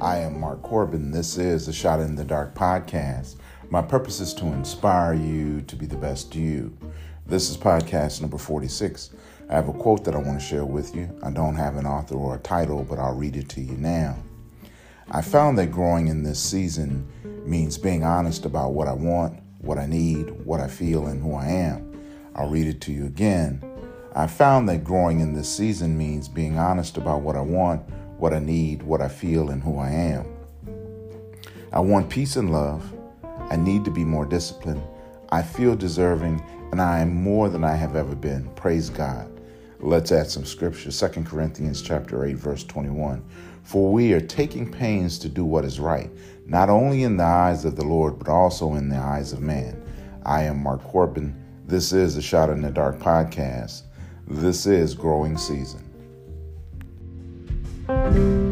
Corbin. This is the Shot in the Dark podcast. My purpose is to inspire you to be the best you. This is podcast number 46. I have a quote that I want to share with you. I don't have an author or a title, but I'll read it to you now. I found that growing in this season means being honest about what I want, what I need, what I feel, and who I am. I'll read it to you again. I found that growing in this season means being honest about what I want, what I need, what I feel, and who I am. I want peace and love. I need to be more disciplined. I feel deserving, and I am more than I have ever been. Praise God. Let's add some scripture. 2 Corinthians chapter 8 verse 21. For we are taking pains to do what is right, not only in the eyes of the Lord, but also in the eyes of man. I am Mark Corbin. This is the Shot in the Dark podcast. This is growing season. Música